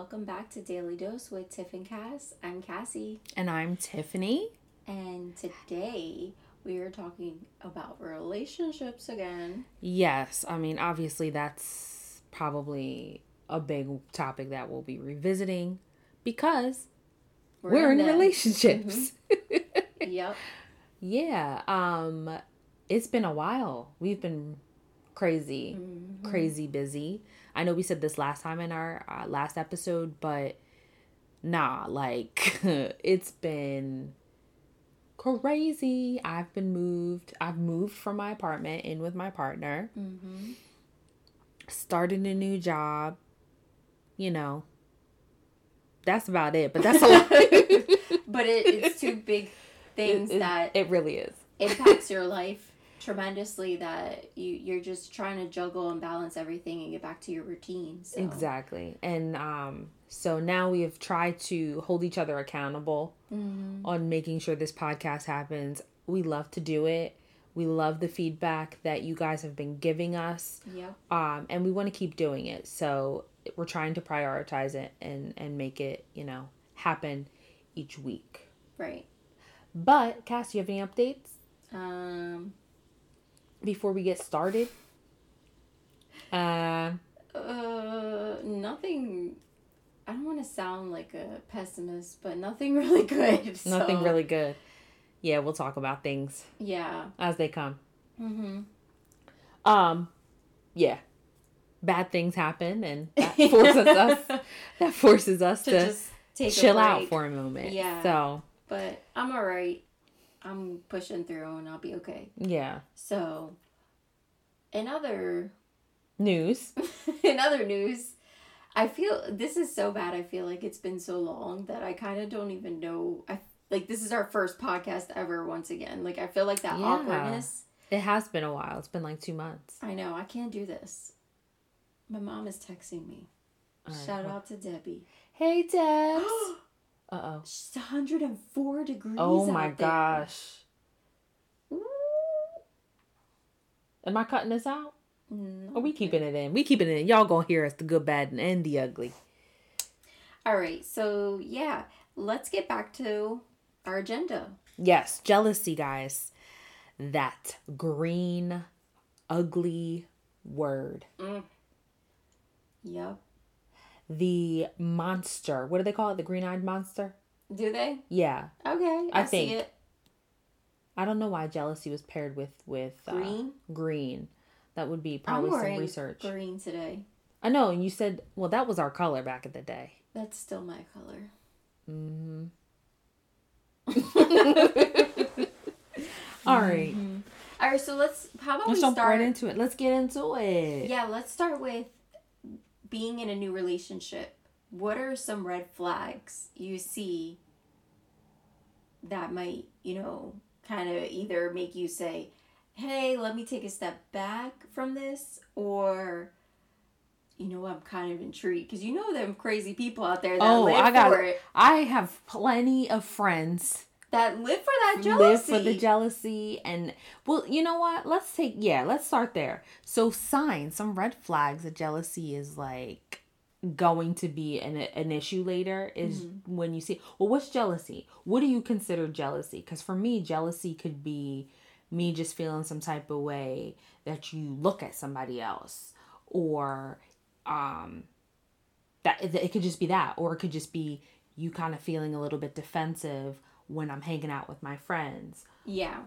welcome back to Daily Dose with Tiff and Cass. I'm Cassie, And I'm Tiffany. and today we are talking about relationships again. Yes, I mean, obviously, that's probably a big topic that we'll be revisiting because we're, in, them. relationships. Yep. yeah, um, it's been a while. We've been crazy, crazy busy. I know we said this last time in our uh, last episode, but nah, like, it's been crazy. I've been moved. I've moved from my apartment in with my partner. Mm-hmm. started a new job. You know, that's about it. But that's a lot. But it, it's two big things It- it- that it really is. impacts your life tremendously that you you're just trying to juggle and balance everything and get back to your routine. So. Exactly. And um, so now we have tried to hold each other accountable Mhm. on making sure this podcast happens. We love to do it. We love the feedback that you guys have been giving us. Yep. Um, and we want to keep doing it. So we're trying to prioritize it and, and make it, you know, happen each week. Right. But Cass, do you have any updates? Um. Before we get started? Uh, Uh, nothing. I don't want to sound like a pessimist, but nothing really good. so- nothing really good. Yeah, we'll talk about things Yeah. as they come. Mm-hmm. Um, yeah, bad things happen, and that forces us. That forces us to to, just take a chill out for a moment. Yeah. So But I'm alright. I'm pushing through, and I'll be okay. yeah, So, in other news. in other news, I feel this is so bad. I feel like it's been so long that I kind of don't even know. I like this is our first podcast ever. Once again, like I feel like that Yeah. awkwardness. It has been a while. It's been like two months. I know I can't do this. My mom is texting me. Right, Shout out to Debbie. Hey, Debs. uh oh. It's 104 degrees. Oh my gosh. Ooh. Am I cutting this out? No. Or we keeping it in? We keeping it in. Y'all gonna hear us the good, bad, and the ugly. All right, so yeah, let's get back to our agenda. Yes, jealousy, guys. That green, ugly word. Yep. The monster. What do they call it? The green eyed monster? Do they? Yeah. Okay, I I, see think. it. I don't know why jealousy was paired with with uh, Green? green. That would be probably some research. green today. I know, and you said, well, that was our color back in the day. That's still my color. Mm-hmm. All right. All right, so let's. How about Let's we jump start? right into it. Let's get into it. yeah, let's start with being in a new relationship. What are some red flags you see that might, you know, kind of either make you say, "Hey, let me take a step back from this," or you know, I'm kind of intrigued. Because you know them crazy people out there that Oh, I got it, I have plenty of friends that live for that jealousy. live for the jealousy. and well you know what? Let's take yeah let's start there. So signs some red flags that jealousy is like going to be an, an issue later is when you see well what's jealousy? What do you consider jealousy? Because for me jealousy could be me just feeling some type of way that you look at somebody else or um that it could just be that or it could just be you kind of feeling a little bit defensive when I'm hanging out with my friends. Yeah.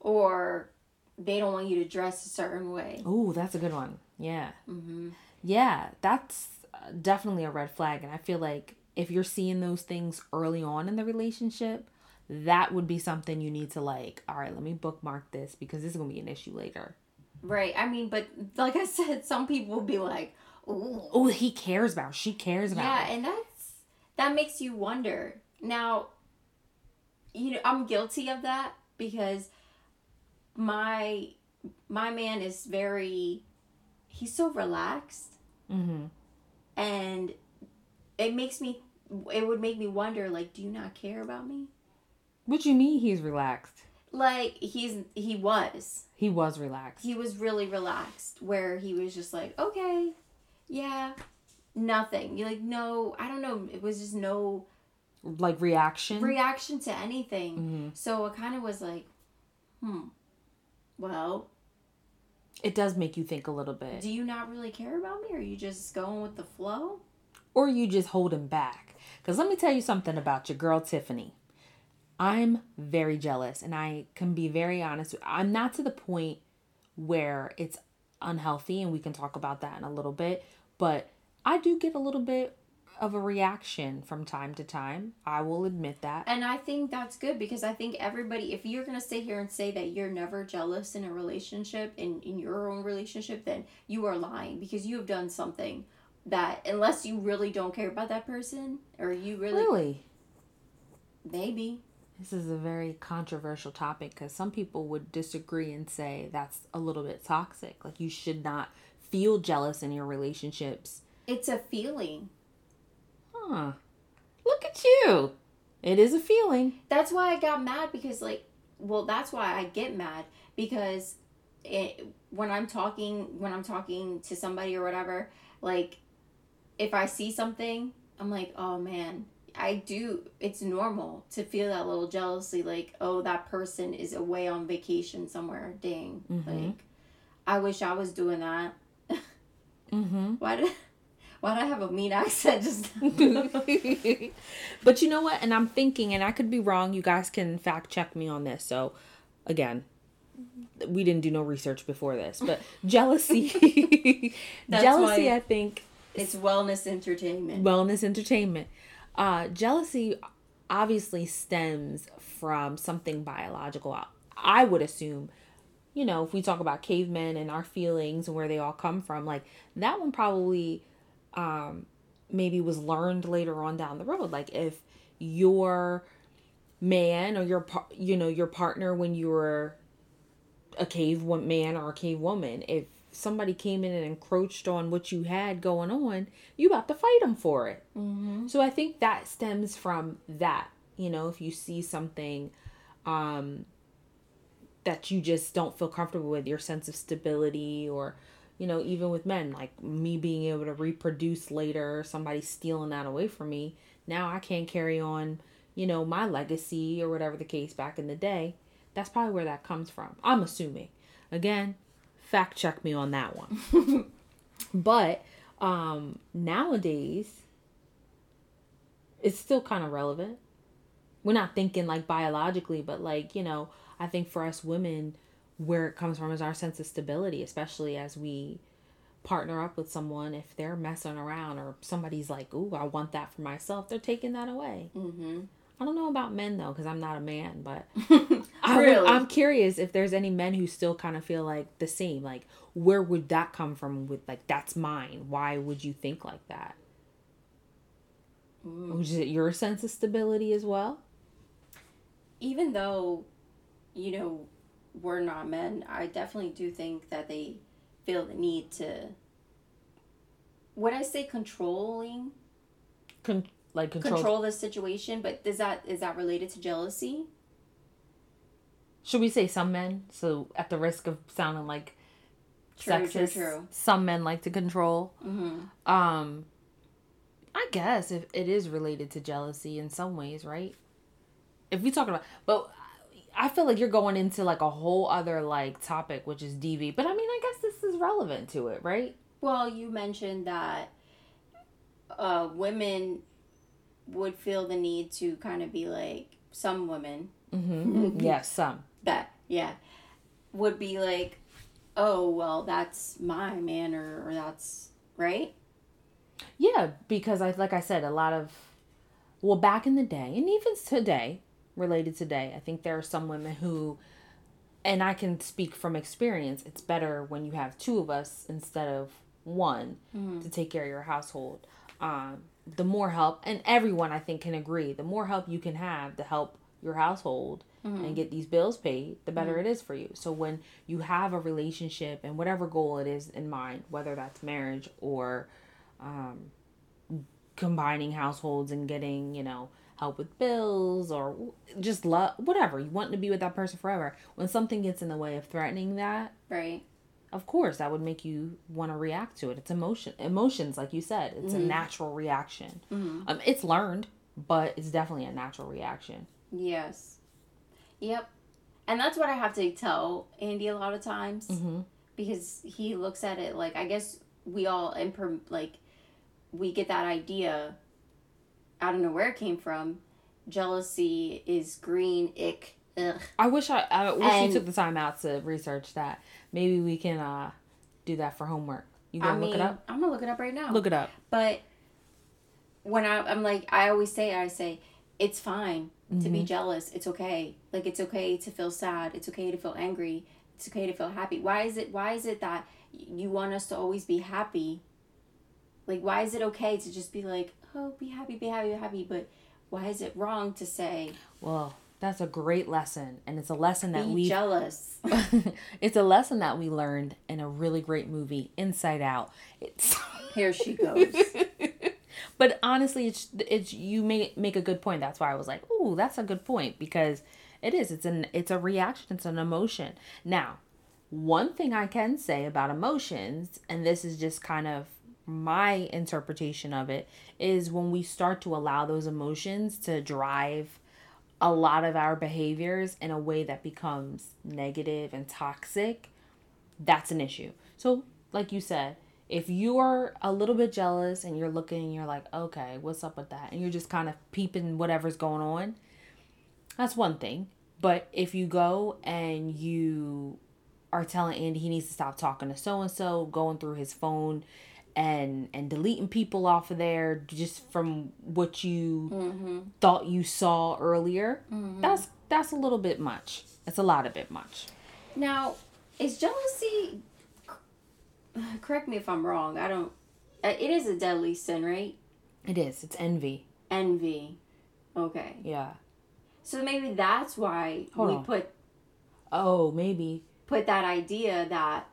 Or they don't want you to dress a certain way. Oh, that's a good one. Yeah. Mm-hmm. Yeah, that's uh, definitely a red flag. And I feel like if you're seeing those things early on in the relationship, that would be something you need to like, all right, let me bookmark this because this is going to be an issue later. Right. I mean, but like I said, some people will be like, "Ooh, Oh, he cares about, she cares about. yeah," it. and that's that makes you wonder. Now, you know, I'm guilty of that because my my man is very he's so relaxed Mm-hmm. and it makes me it would make me wonder like do you not care about me What you mean he's relaxed? like he's he was He was relaxed. he was really relaxed where he was just like okay yeah nothing. You're like, no, I don't know. It was just no like reaction. reaction to anything. So it kind of was like, hmm, well, it does make you think a little bit. do you not really care about me? Or are you just going with the flow? or you just holding back. Because let me tell you something about your girl Tiffany. I'm very jealous, and I can be very honest. I'm not to the point where it's unhealthy, and we can talk about that in a little bit, but I do get a little bit of a reaction from time to time. I will admit that. And I think that's good because I think everybody, if you're going to sit here and say that you're never jealous in a relationship, in, in your own relationship, then you are lying because you have done something that, unless you really don't care about that person or you really, Really? maybe. This is a very controversial topic because some people would disagree and say that's a little bit toxic. Like you should not feel jealous in your relationships. It's a feeling. Huh. Look at you. It is a feeling. That's why I got mad because, like, well, that's why I get mad because it, when I'm talking, when I'm talking to somebody or whatever, like, if I see something, I'm like, oh man, I do. It's normal to feel that little jealousy, like, oh, that person is away on vacation somewhere. Dang, like, I wish I was doing that. Mm-hmm. Why did, why did I have a mean accent just? but you know what? And I'm thinking, and I could be wrong. You guys can fact check me on this. So, again, we didn't do no research before this, but jealousy, jealousy, I think, it's wellness entertainment. wellness entertainment. Uh, jealousy obviously stems from something biological. I would assume, you know, if we talk about cavemen and our feelings and where they all come from, like that one probably um, maybe was learned later on down the road. Like if your man or your par- you know your partner when you were a cave man or a cave woman, if somebody came in and encroached on what you had going on, you about to fight them for it. Mm-hmm. So I think that stems from that. You know, if you see something um, that you just don't feel comfortable with, your sense of stability, or, you know, even with men, like me being able to reproduce later, somebody stealing that away from me, now I can't carry on, you know, my legacy or whatever the case back in the day. That's probably where that comes from. I'm assuming. Again, fact check me on that one. but um nowadays it's still kind of relevant. We're not thinking like biologically, but like, you know, I think for us women, where it comes from is our sense of stability, especially as we partner up with someone. If they're messing around or somebody's like, Ooh, I want that for myself, they're taking that away. Mm-hmm. I don't know about men though, because I'm not a man, but I Really? I'm curious if there's any men who still kind of feel like the same. Like, where would that come from? With like, that's mine. Why would you think like that? Was it your sense of stability as well? even though you know we're not men i definitely do think that they feel the need to would i say controlling Con- like control. control the situation but is that is that related to jealousy Should we say some men? So at the risk of sounding like True, true, sexist, true. some men like to control. mm-hmm. Um, I guess if it is related to jealousy in some ways, right? If we talk about, but I feel like you're going into like a whole other like topic, which is DV. But I mean, I guess this is relevant to it, right? well you mentioned that uh women would feel the need to kind of be like some women Mm-hmm. yes, some. that yeah would be like oh well that's my man or, or that's right Yeah, because I like I said, a lot of well, back in the day, and even today, related today, I think there are some women who, and I can speak from experience. It's better when you have two of us instead of one to take care of your household. Um, the more help, and everyone I think can agree, the more help you can have to help your household and get these bills paid, the better it is for you. So when you have a relationship and whatever goal it is in mind, whether that's marriage or um, combining households and getting, you know, help with bills or just love, whatever. You want to be with that person forever. When something gets in the way of threatening that, right of course that would make you want to react to it. It's emotion emotions like you said. It's a natural reaction. Um it's learned, but it's definitely a natural reaction. Yes. Yep. And that's what I have to tell Andy a lot of times Mhm. because he looks at it like I guess we all imper- like we get that idea. I don't know where it came from. Jealousy is green. Ick. Ugh. I wish I I wish And- you took the time out to research that. Maybe we can uh do that for homework. You I gonna mean, look it up? I'm gonna look it up right now. Look it up. But when I, I'm like, I always say, I say, it's fine to be jealous. It's okay. Like it's okay to feel sad. It's okay to feel angry. It's okay to feel happy. Why is it? Why is it that you want us to always be happy? Like, why is it okay to just be like, oh, be happy, be happy, be happy? But why is it wrong to say Well, that's a great lesson, and it's a lesson that we jealous? it's a lesson that we learned in a really great movie, Inside Out. It's Here she goes. but honestly, it's it's you make make a good point. That's why I was like, oh, that's a good point," because it is. It's an it's a reaction. It's an emotion. Now, one thing I can say about emotions, and this is just kind of my interpretation of it, is when we start to allow those emotions to drive a lot of our behaviors in a way that becomes negative and toxic, that's an issue. So, like you said, if you are a little bit jealous and you're looking and you're like, okay, what's up with that? And you're just kind of peeping whatever's going on, that's one thing. But if you go and you are telling Andy he needs to stop talking to so and so, going through his phone and and deleting people off of there just from what you thought you saw earlier, that's that's a little bit much. It's a lot of bit much. Now, is jealousy? Correct me if I'm wrong. I don't. uh, It is a deadly sin, right? It is. It's envy. Envy. Okay. Yeah. So maybe that's why Hold we on. put Oh, maybe. put that idea that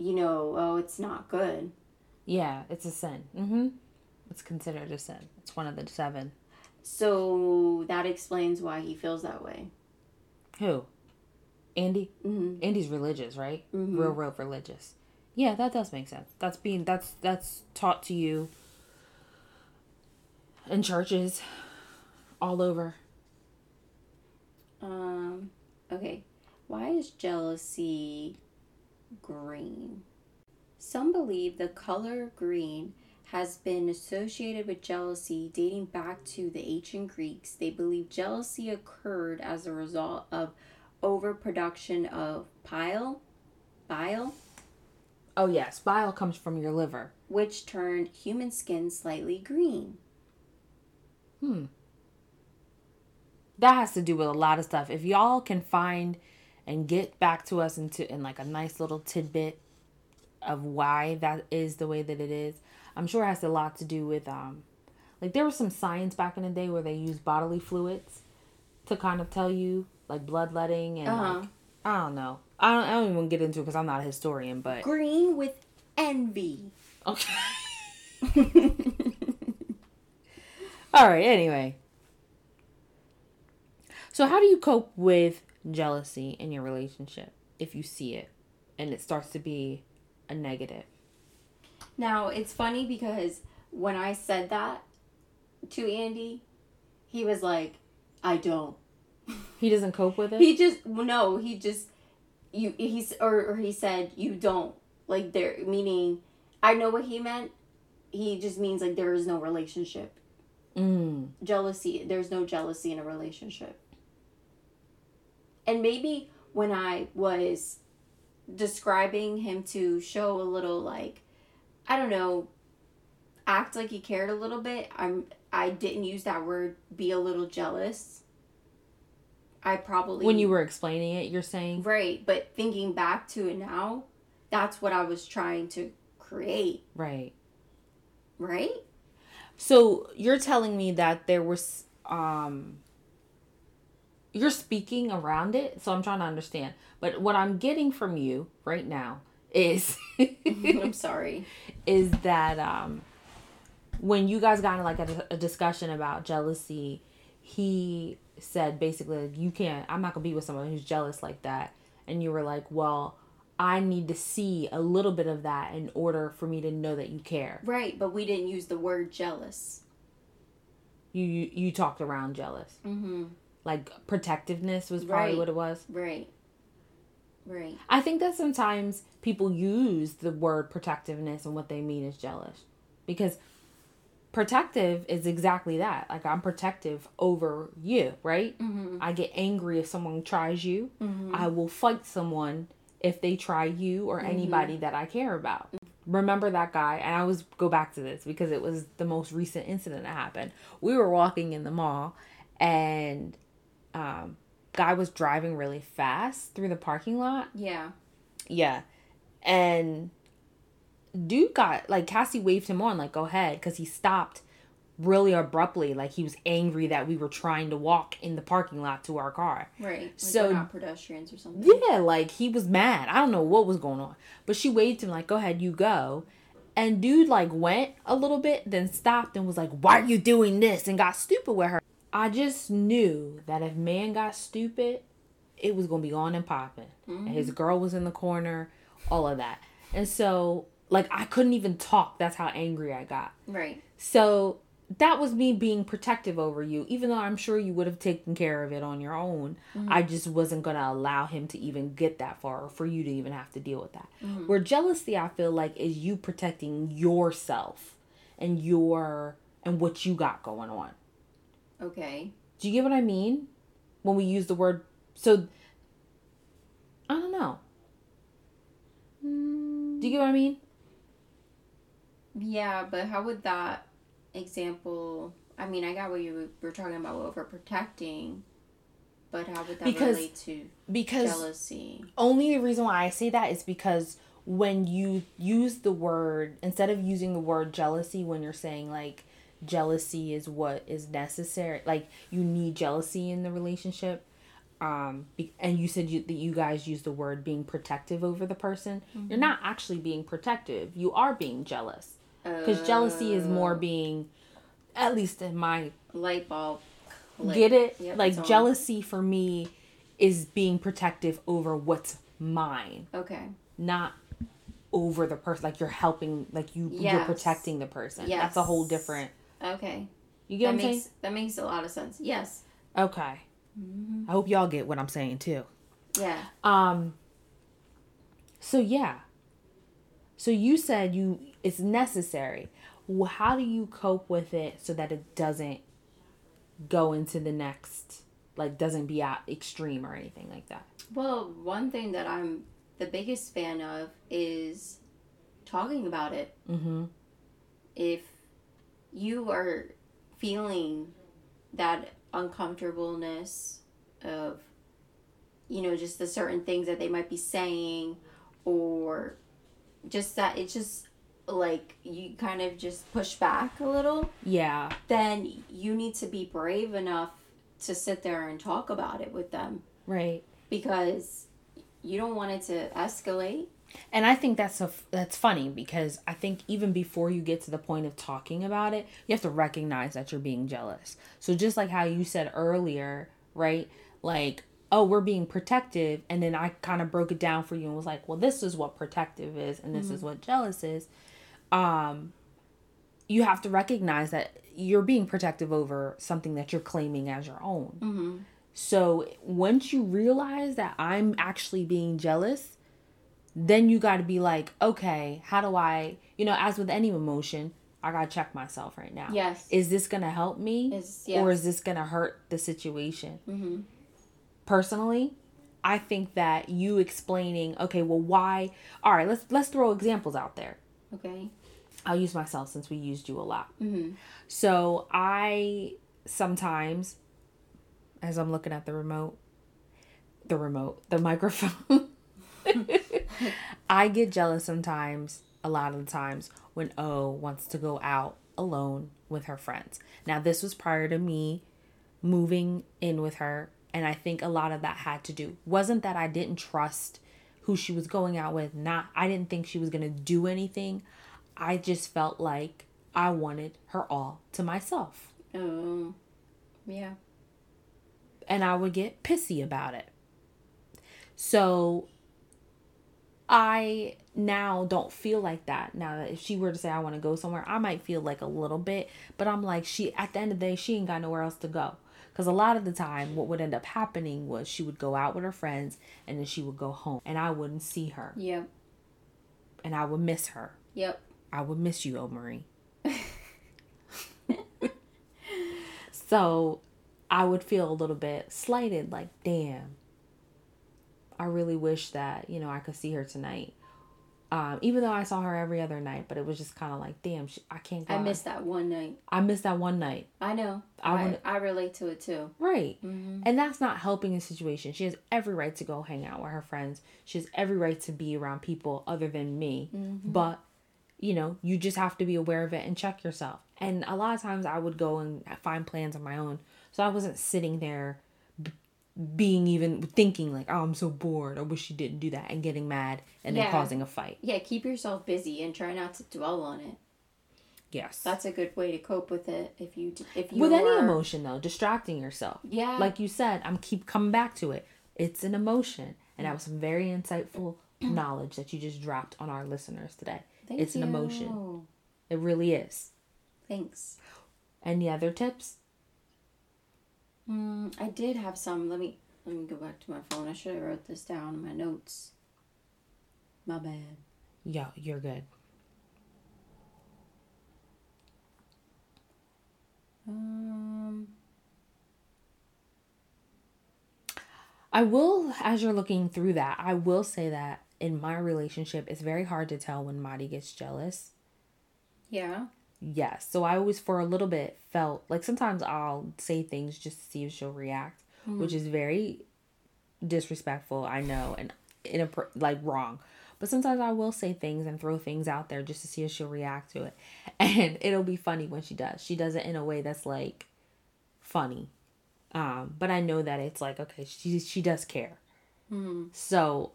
you know, oh, it's not good. Yeah, it's a sin. Mm-hmm. It's considered a sin. It's one of the seven. So that explains why he feels that way. Who? Andy? hmm Andy's religious, right? Mhm. Real, real religious. Yeah, that does make sense. That's being that's that's taught to you in churches all over. Um. Okay. Why is jealousy green? Some believe the color green has been associated with jealousy dating back to the ancient Greeks. They believe jealousy occurred as a result of overproduction of bile, bile, Oh yes, bile comes from your liver. which turned human skin slightly green. Hmm. That has to do with a lot of stuff. If y'all can find and get back to us into in like a nice little tidbit of why that is the way that it is, I'm sure it has a lot to do with um like there was some science back in the day where they used bodily fluids to kind of tell you like bloodletting and Uh-huh. like I don't know. I don't, I don't even get into it because I'm not a historian, but Green with envy. okay. All right. Anyway, so how do you cope with jealousy in your relationship if you see it and it starts to be a negative? Now, it's funny because when I said that to Andy, he was like, I don't. He doesn't cope with it. He just, no, he just, you, he's, or, or he said, you don't. Like, there, meaning, I know what he meant. He just means like there is no relationship. mm. Jealousy, there's no jealousy in a relationship. And maybe when I was describing him to show a little like I don't know act like he cared a little bit I'm I didn't use that word be a little jealous I probably When you were explaining it, you're saying? Right but thinking back to it now that's what I was trying to create. Right. right? So you're telling me that there was um you're speaking around it, so I'm trying to understand. But what I'm getting from you right now is I'm sorry is that um when you guys got in like a, a discussion about jealousy, he said basically like, you can't I'm not gonna be with someone who's jealous like that. And you were like, Well, I need to see a little bit of that in order for me to know that you care. Right, but we didn't use the word jealous. You you, you talked around jealous. Mm-hmm. Like protectiveness was probably Right. what it was. Right. Right. I think that sometimes people use the word protectiveness and what they mean is jealous. Because protective is exactly that. Like I'm protective over you, right? Mm-hmm. I get angry if someone tries you. Mm-hmm. I will fight someone if they try you or anybody that I care about. Remember that guy, and I always go back to this because it was the most recent incident that happened. We were walking in the mall, and um, guy was driving really fast through the parking lot. Yeah. Yeah, and dude got like Cassie waved him on, like go ahead, because he stopped really abruptly, like he was angry that we were trying to walk in the parking lot to our car. Right. Like So- not pedestrians or something. Yeah, like he was mad. I don't know what was going on. But she waved him like, "Go ahead, you go." And dude like went a little bit, then stopped and was like, "Why are you doing this?" and got stupid with her. I just knew that if man got stupid, it was going to be on and popping. And his mm-hmm. girl was in the corner, all of that. And so like I couldn't even talk. That's how angry I got. Right. So that was me being protective over you, even though I'm sure you would have taken care of it on your own. Mm-hmm. I just wasn't going to allow him to even get that far or for you to even have to deal with that. Mm-hmm. Where jealousy, I feel like, is you protecting yourself and your and what you got going on. Okay. Do you get what I mean? When we use the word, so I don't know. Do you get what I mean? Yeah, but how would that example? I mean, I got what you were talking about overprotecting, but how would that Because- relate to Because jealousy? only the reason why I say that is because when you use the word instead of using the word jealousy when you're saying like jealousy is what is necessary like you need jealousy in the relationship um be- and you said you, that you guys use the word being protective over the person. You're not actually being protective. You are being jealous. Because jealousy is more being at least in my light bulb. click. get it? Yep, like jealousy for me is being protective over what's mine. Okay. not over the person like you're helping like you you're protecting the person. That's a whole different Okay. you get That what i'm makes that makes a lot of sense. Yes. saying okay i hope y'all get what i'm saying too Yeah. um so yeah so you said you it's necessary well, how do you cope with it so that it doesn't go into the next like doesn't be out extreme or anything like that Well, one thing that I'm the biggest fan of is talking about it. mm-hmm If you are feeling that uncomfortableness of, you know, just the certain things that they might be saying, or just that it's just like you kind of just push back a little, yeah. then you need to be brave enough to sit there and talk about it with them. Right. Because you don't want it to escalate. And I think that's a that's funny because I think even before you get to the point of talking about it, you have to recognize that you're being jealous. So just like how you said earlier, right? Like, oh, we're being protective, and then I kind of broke it down for you and was like, well, this is what protective is, and this is what jealous is. Um, you have to recognize that you're being protective over something that you're claiming as your own. Mm-hmm. So once you realize that I'm actually being jealous, then you got to be like, okay, how do I, you know, as with any emotion, I got to check myself right now. Yes. Is this going to help me Is or is this going to hurt the situation? mm-hmm. Personally, I think that you explaining, okay, well why? All right, let's let's throw examples out there. Okay. I'll use myself since we used you a lot. Mm-hmm. So I sometimes, as I'm looking at the remote, the remote, the microphone, I get jealous sometimes, a lot of the times, when O wants to go out alone with her friends. Now, this was prior to me moving in with her, and I think a lot of that had to do wasn't that I didn't trust who she was going out with, not I didn't think she was going to do anything. I just felt like I wanted her all to myself. Um. Yeah. and I would get pissy about it. So I now don't feel like that. Now that if she were to say I want to go somewhere, I might feel like a little bit, but I'm like she at the end of the day she ain't got nowhere else to go. Cuz a lot of the time what would end up happening was she would go out with her friends and then she would go home and I wouldn't see her. Yep. And I would miss her. Yep. I would miss you, Omari. so I would feel a little bit slighted, like, damn, I really wish that, you know, I could see her tonight. Um, even though I saw her every other night, but it was just kind of like, damn, she, I can't go. I missed that one night. I missed that one night. I know. I I, wanna- I, relate to it too. Right. Mm-hmm. And that's not helping the situation. She has every right to go hang out with her friends. She has every right to be around people other than me. Mm-hmm. But, you know, you just have to be aware of it and check yourself. And a lot of times I would go and find plans on my own. So I wasn't sitting there being even thinking like, oh, I'm so bored. I wish she didn't do that and getting mad and then causing a fight. Yeah, keep yourself busy and try not to dwell on it. Yes. That's a good way to cope with it. If you if you With any emotion though, distracting yourself. Yeah. like you said, I'm keep coming back to it. It's an emotion, and that was some very insightful knowledge that you just dropped on our listeners today. Thank it's an emotion. It really is. Thanks. Any other tips? Mm, I did have some. Let me let me go back to my phone. I should have wrote this down in my notes. My bad. Yeah, you're good. Um. I will, as you're looking through that, I will say that in my relationship, it's very hard to tell when Madi gets jealous. Yeah. Yes. So I always, for a little bit, felt like sometimes I'll say things just to see if she'll react, which is very disrespectful. I know, and in a, like wrong. But sometimes I will say things and throw things out there just to see if she'll react to it, and it'll be funny when she does. She does it in a way that's like funny, um, but I know that it's like okay, she she does care. So,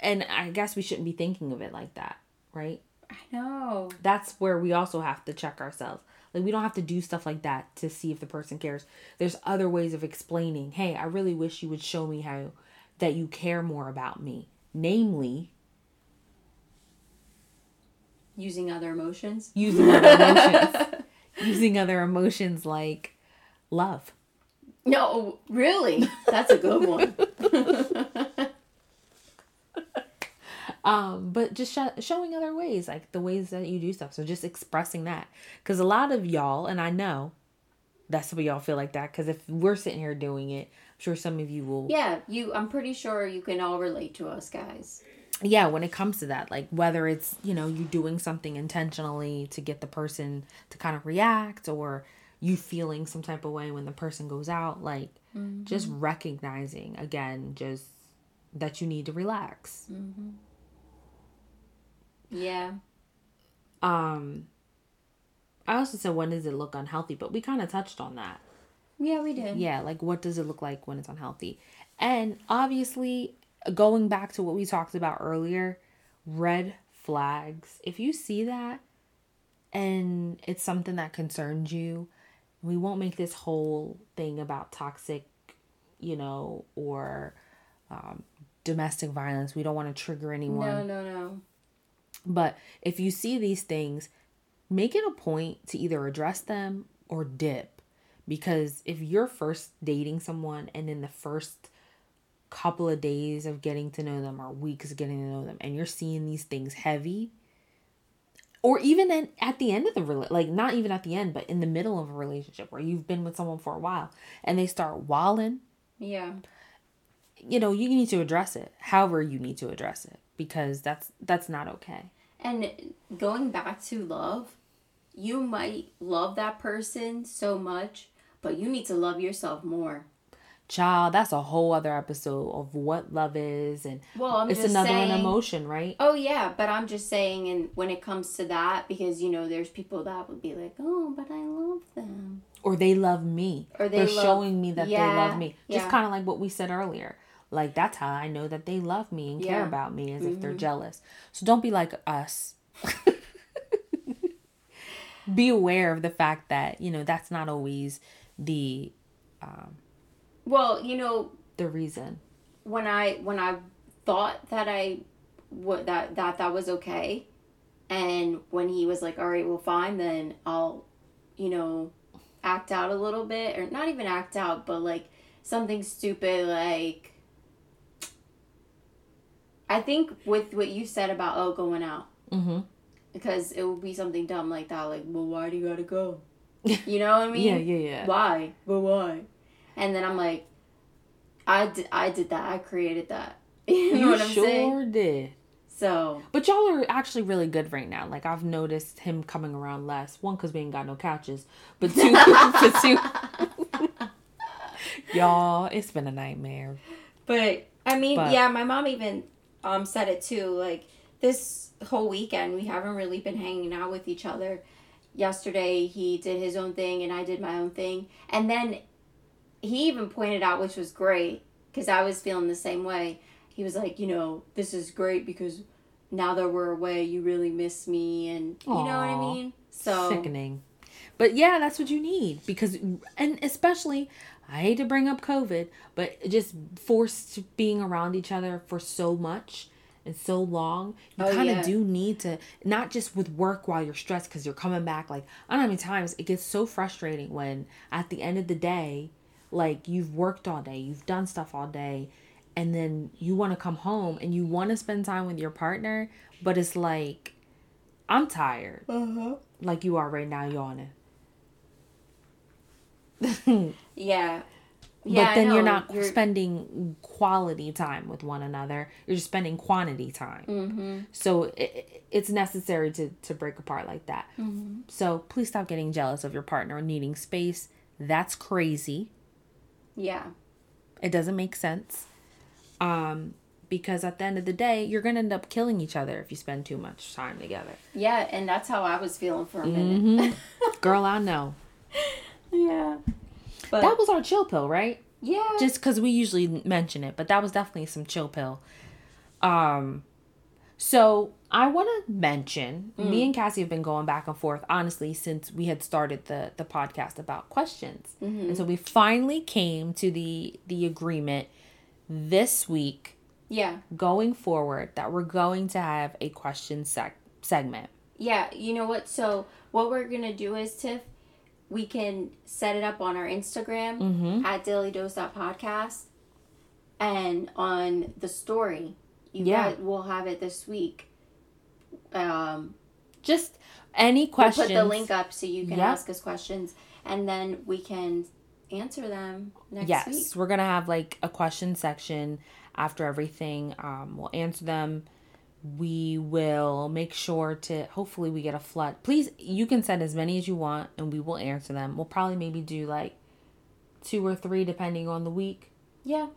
and I guess we shouldn't be thinking of it like that, right? I know. that's where we also have to check ourselves. Like we don't have to do stuff like that to see if the person cares. There's other ways of explaining, "Hey, I really wish you would show me how that you care more about me." Namely, Using other emotions. using other emotions. using other emotions like love. No, really. That's a good one. um but just sh- showing other ways like the ways that you do stuff so just expressing that because a lot of y'all and i know that's what y'all feel like that because if we're sitting here doing it i'm sure some of you will yeah, you. I'm pretty sure you can all relate to us guys. yeah when it comes to that like whether it's you know you doing something intentionally to get the person to kind of react or you feeling some type of way when the person goes out like just recognizing again just that you need to relax Yeah. um i also said when does it look unhealthy but we kind of touched on that Yeah, we did. yeah like what does it look like when it's unhealthy and obviously going back to what we talked about earlier red flags if you see that and it's something that concerns you we won't make this whole thing about toxic you know or um, domestic violence we don't want to trigger anyone No, no, no. But if you see these things, make it a point to either address them or dip. Because if you're first dating someone and in the first couple of days of getting to know them or weeks of getting to know them and you're seeing these things heavy, or even in, at the end of the like not even at the end, but in the middle of a relationship where you've been with someone for a while and they start walling, Yeah. you know, you need to address it. However, you need to address it because that's that's not okay. And going back to love, you might love that person so much, but you need to love yourself more. Child, that's a whole other episode of what love is, and Well, I'm it's another saying, emotion, right? Oh yeah, but I'm just saying, and when it comes to that, because you know, there's people that would be like, "Oh, but I love them." Or they love me, Or they are showing me that they love me. Just yeah. kind of like what we said earlier. Like that's how I know that they love me and care Yeah. Mm-hmm. about me, as if they're jealous. So don't be like us. be aware of the fact that you know that's not always the Well, you know, the reason. when I when I thought that I what that that that was okay. And when he was like, "All right, well, fine, then I'll, you know, act out a little bit, or not even act out, but like something stupid, like." I think with what you said about oh going out, Mm-hmm. because it would be something dumb like that, like, well, why do you gotta go? You know what I mean? Yeah, yeah, yeah. Why? But why? And then I'm like, I did, I did that. I created that. You know You what I'm sure saying? did. So But y'all are actually really good right now. Like I've noticed him coming around less. One, because we ain't got no couches, but two, but two, y'all, it's been a nightmare. But I mean, But- yeah, my mom even um said it too. Like this whole weekend, we haven't really been hanging out with each other. Yesterday, he did his own thing, and I did my own thing. And then he even pointed out, which was great, because I was feeling the same way. He was like, you know, this is great because now that we're away, you really miss me, and you know what I mean. So Sickening. But yeah, that's what you need because, and especially, I hate to bring up COVID, but just forced being around each other for so much and so long, you Oh, kind of yeah. do need to not just with work while you're stressed because you're coming back. Like I don't know how many times it gets so frustrating when at the end of the day, like you've worked all day, you've done stuff all day, and then you want to come home and you want to spend time with your partner, but it's like I'm tired uh-huh. like you are right now yawning. yeah, but yeah. I then you're not spending quality time with one another. You're just spending quantity time. Mm-hmm. So it, it's necessary to to break apart like that. Mm-hmm. So please stop getting jealous of your partner needing space. That's crazy. Yeah. It doesn't make sense. Um because at the end of the day, you're going to end up killing each other if you spend too much time together. Yeah, and that's how I was feeling for a minute. Mhm. Girl, I know. Yeah. But That was our chill pill, right? yeah. just because we usually mention it but that was definitely some chill pill um so i want to mention me and cassie have been going back and forth honestly since we had started the the podcast about questions and so we finally came to the the agreement this week yeah. going forward that we're going to have a question sec- segment Yeah, you know what? So what we're gonna do is Tiff, we can set it up on our Instagram mm-hmm. at dailydose.podcast and on the story. You Yeah. guys will have it this week. Um just any we'll questions put the link up so you can Yep. ask us questions and then we can answer them next yes week. Yes, we're gonna have like a question section after everything um we'll answer them we will make sure to hopefully we get a flood please you can send as many as you want and we will answer them we'll probably maybe do like two or three depending on the week Yeah.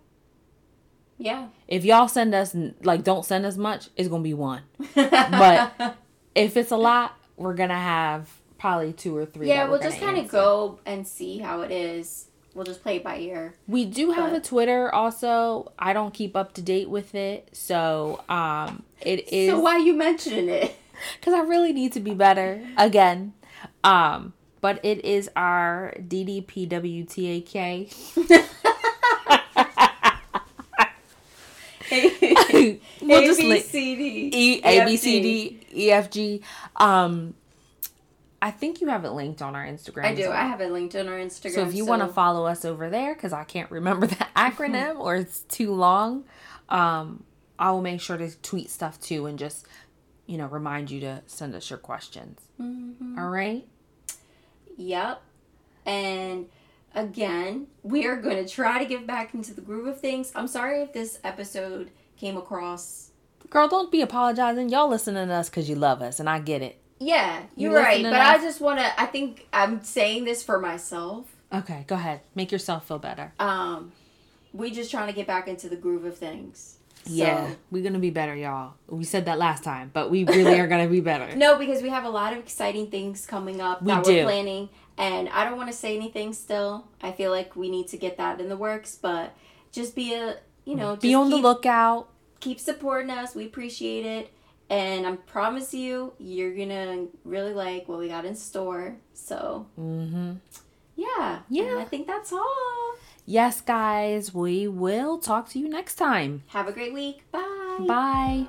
Yeah. if y'all send us like don't send us much it's gonna be one But- if it's a lot we're gonna have probably two or three yeah, we'll just kind of go and see how it is. We'll just play it by ear. We do have a Twitter also. I don't keep up to date with it. So, um it is So why you mentioning it? cuz I really need to be better again. Um but it is our DDPWTAK. we'll A just B link C D E A B C D E F G. Um I think you have it linked on our Instagram. I do. well. I have it linked on our Instagram. So if you want to follow us over there, because I can't remember the acronym or it's too long, um, I will make sure to tweet stuff too and just, you know, remind you to send us your questions. Mhm. All right. Yep. And again, we are going to try to get back into the groove of things. I'm sorry if this episode came across. Girl, don't be apologizing. Y'all listening to us because you love us, and I get it. Yeah, You you're right. listening But I just want to. I think I'm saying this for myself. Okay, go ahead. Make yourself feel better. Um, we just trying to get back into the groove of things. So- yeah, we're gonna be better, y'all. We said that last time, but we really are gonna be better. No, because we have a lot of exciting things coming up We that do. we're planning, and I don't want to say anything still. I feel like we need to get that in the works, but just be a you know Be on the lookout. keep supporting us. We appreciate it. And I promise you, you're gonna really like what we got in store. So Mm-hmm. yeah, Yeah. I think that's all. Yes, guys, we will talk to you next time. Have a great week. Bye. Bye.